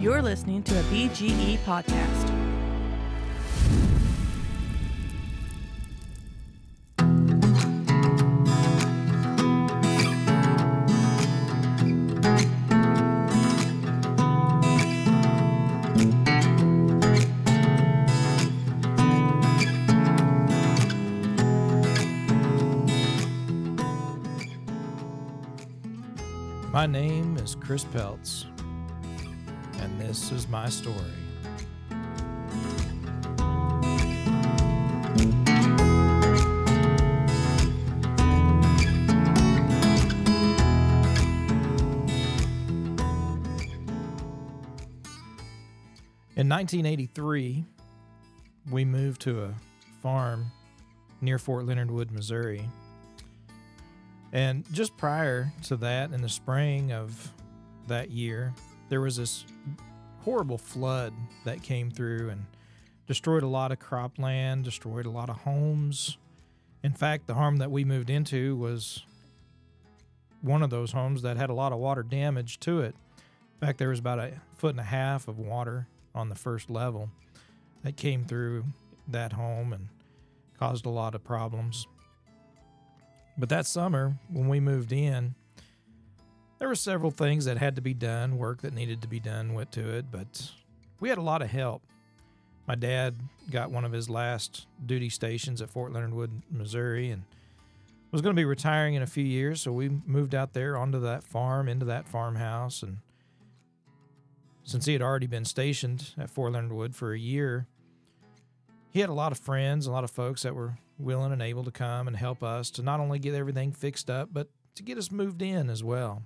You're listening to a BGE podcast. My name is Chris Peltz, this is my story. In 1983, we moved to a farm near Fort Leonard Wood, Missouri. And just prior to that, in the spring of that year, there was this horrible flood that came through and destroyed a lot of cropland, destroyed a lot of homes. In fact, the home that we moved into was one of those homes that had a lot of water damage to it. In fact, there was about a foot and a half of water on the first level that came through that home and caused a lot of problems. But that summer, when we moved in, there were several things that had to be done, work that needed to be done went to it, but we had a lot of help. My dad got one of his last duty stations at Fort Leonard Wood, Missouri, and was going to be retiring in a few years, so we moved out there onto that farm, into that farmhouse, and since he had already been stationed at Fort Leonard Wood for a year, he had a lot of friends, a lot of folks that were willing and able to come and help us to not only get everything fixed up, but to get us moved in as well.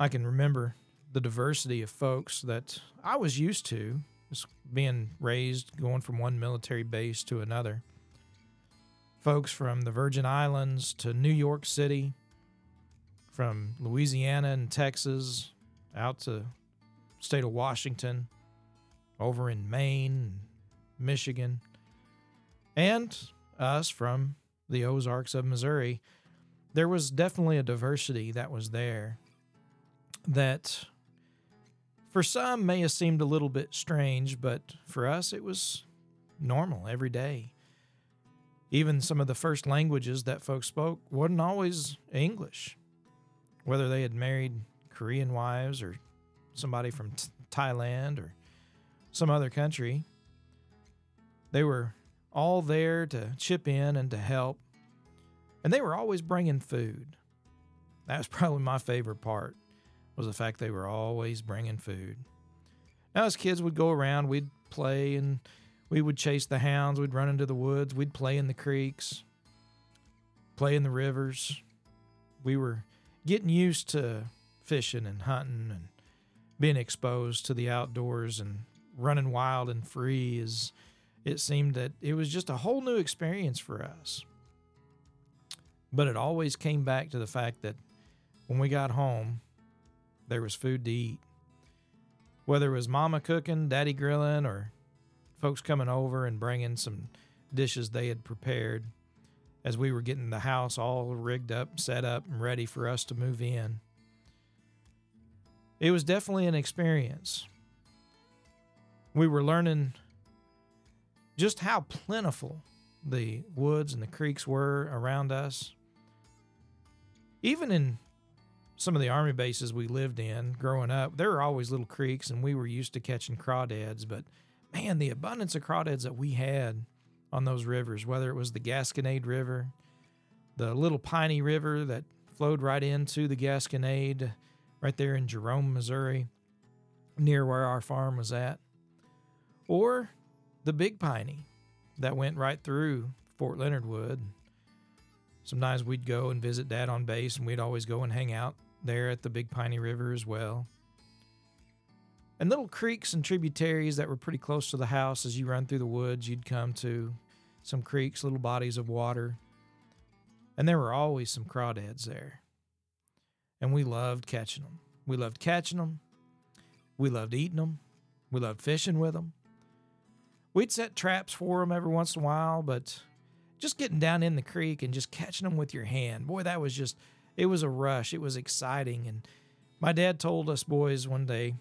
I can remember the diversity of folks that I was used to, just being raised, going from one military base to another. Folks from the Virgin Islands to New York City, from Louisiana and Texas out to state of Washington, over in Maine, Michigan, and us from the Ozarks of Missouri, there was definitely a diversity that was there that for some may have seemed a little bit strange, but for us it was normal every day. Even some of the first languages that folks spoke wasn't always English. Whether they had married Korean wives or somebody from t- Thailand or some other country, they were all there to chip in and to help. And they were always bringing food. That was probably my favorite part was the fact they were always bringing food. Now as kids we'd go around, we'd play and we would chase the hounds, we'd run into the woods, we'd play in the creeks, play in the rivers. We were getting used to fishing and hunting and being exposed to the outdoors and running wild and free as it seemed that it was just a whole new experience for us. But it always came back to the fact that when we got home, there was food to eat. Whether it was mama cooking, daddy grilling, or folks coming over and bringing some dishes they had prepared as we were getting the house all rigged up, set up, and ready for us to move in. It was definitely an experience. We were learning just how plentiful the woods and the creeks were around us. Even in some of the army bases we lived in growing up, there were always little creeks, and we were used to catching crawdads. But man, the abundance of crawdads that we had on those rivers, whether it was the Gasconade River, the Little Piney River that flowed right into the Gasconade, right there in Jerome, Missouri, near where our farm was at, or the Big Piney that went right through Fort Leonard Wood. Sometimes we'd go and visit Dad on base, and we'd always go and hang out there at the Big Piney River as well. And little creeks and tributaries that were pretty close to the house as you run through the woods, you'd come to some creeks, little bodies of water. And there were always some crawdads there. And we loved catching them. We loved catching them. We loved eating them. We loved fishing with them. We'd set traps for them every once in a while, but just getting down in the creek and just catching them with your hand, boy, that was just, it was a rush. It was exciting. And my dad told us boys one day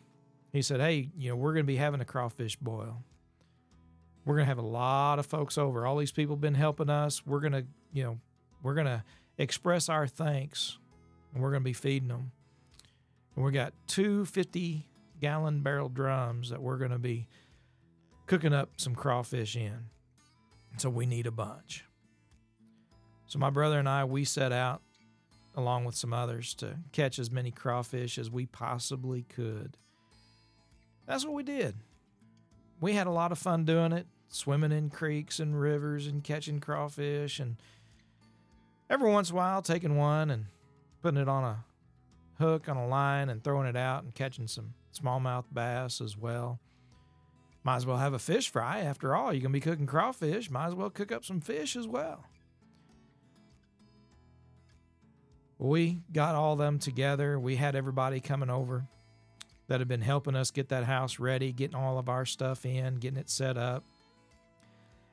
he said, Hey, you know, we're going to be having a crawfish boil. We're going to have a lot of folks over. All these people have been helping us. We're going to, you know, we're going to express our thanks and we're going to be feeding them. And we got two 50 gallon barrel drums that we're going to be cooking up some crawfish in. So we need a bunch. So my brother and I, we set out along with some others to catch as many crawfish as we possibly could. That's what we did. We had a lot of fun doing it, swimming in creeks and rivers and catching crawfish and every once in a while taking one and putting it on a hook on a line and throwing it out and catching some smallmouth bass as well. Might as well have a fish fry. After all, you're going to be cooking crawfish. Might as well cook up some fish as well. We got all them together. We had everybody coming over that had been helping us get that house ready, getting all of our stuff in, getting it set up.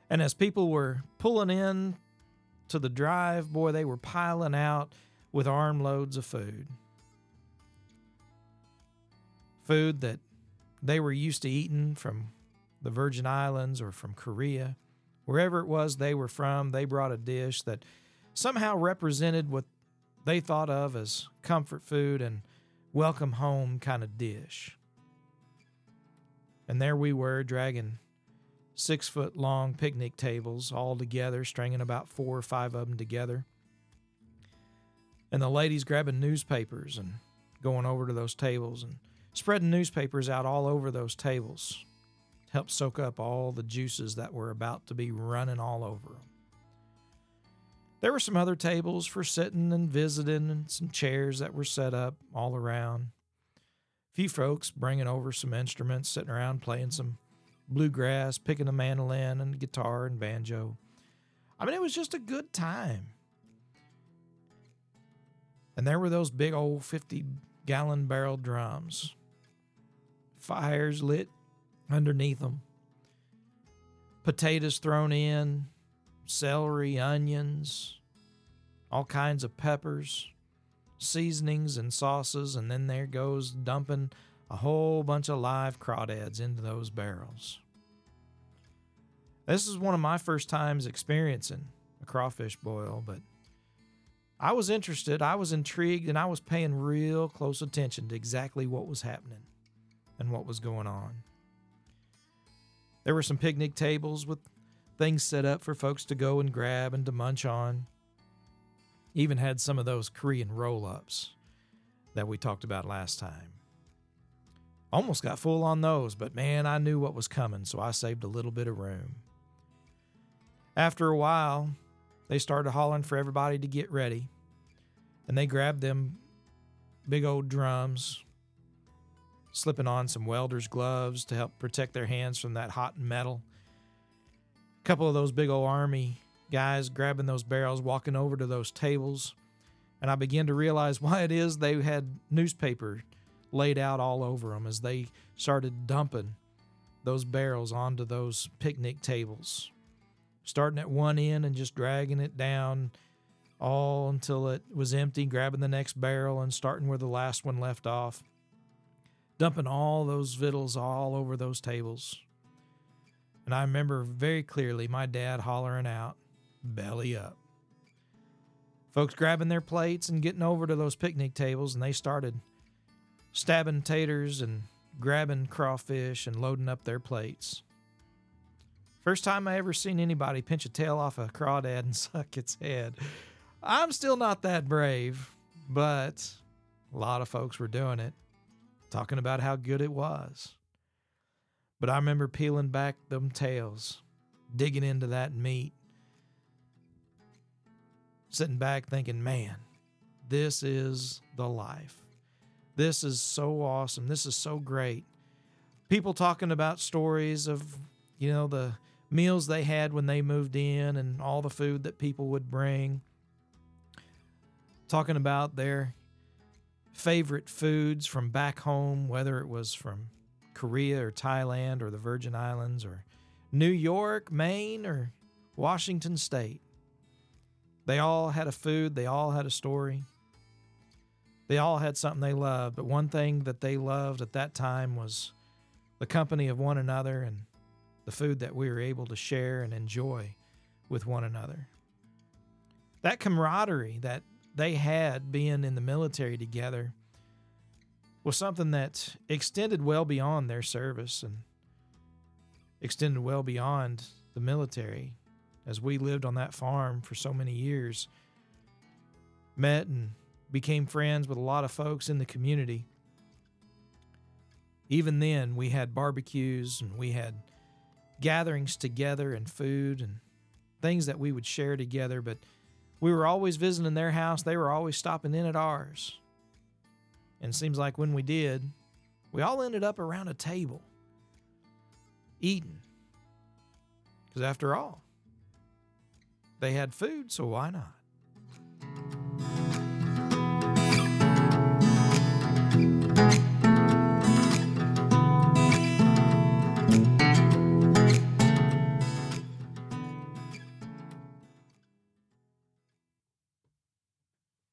And as people were pulling in to the drive, boy, they were piling out with armloads of food. Food that they were used to eating from the Virgin Islands or from Korea. Wherever it was they were from, they brought a dish that somehow represented what they thought of as comfort food and welcome home kind of dish. And there we were dragging six foot long picnic tables all together, stringing about four or five of them together. And the ladies grabbing newspapers and going over to those tables and spreading newspapers out all over those tables help soak up all the juices that were about to be running all over them. There were some other tables for sitting and visiting, and some chairs that were set up all around. A few folks bringing over some instruments, sitting around playing some bluegrass, picking a mandolin and guitar and banjo. I mean, it was just a good time. And there were those big old 50 gallon barrel drums, fires lit underneath them, potatoes thrown in, celery, onions, all kinds of peppers, seasonings and sauces, and then there goes dumping a whole bunch of live crawdads into those barrels. This is one of my first times experiencing a crawfish boil, but I was interested, I was intrigued, and I was paying real close attention to exactly what was happening and what was going on. There were some picnic tables with things set up for folks to go and grab and to munch on. Even had some of those Korean roll ups that we talked about last time. Almost got full on those, but man, I knew what was coming, so I saved a little bit of room. After a while, they started hollering for everybody to get ready, and they grabbed them big old drums, slipping on some welder's gloves to help protect their hands from that hot metal couple of those big old army guys grabbing those barrels, walking over to those tables, and I began to realize why it is they had newspaper laid out all over them as they started dumping those barrels onto those picnic tables, starting at one end and just dragging it down all until it was empty, grabbing the next barrel and starting where the last one left off, dumping all those victuals all over those tables. And I remember very clearly my dad hollering out, belly up. Folks grabbing their plates and getting over to those picnic tables, and they started stabbing taters and grabbing crawfish and loading up their plates. First time I ever seen anybody pinch a tail off a crawdad and suck its head. I'm still not that brave, but a lot of folks were doing it, talking about how good it was. But I remember peeling back them tails, digging into that meat, sitting back thinking, man, this is the life. This is so awesome. This is so great. People talking about stories of, you know, the meals they had when they moved in and all the food that people would bring. Talking about their favorite foods from back home, whether it was from Korea or Thailand or the Virgin Islands or New York, Maine, or Washington State. They all had a food, they all had a story. They all had something they loved, but one thing that they loved at that time was the company of one another and the food that we were able to share and enjoy with one another. That camaraderie that they had being in the military together was something that extended well beyond their service and extended well beyond the military. As we lived on that farm for so many years met and became friends with a lot of folks in the community. Even then we had barbecues and we had gatherings together and food and things that we would share together but we were always visiting their house. They were always stopping in at ours and it seems like when we did, we all ended up around a table eating. Because after all, they had food, so why not?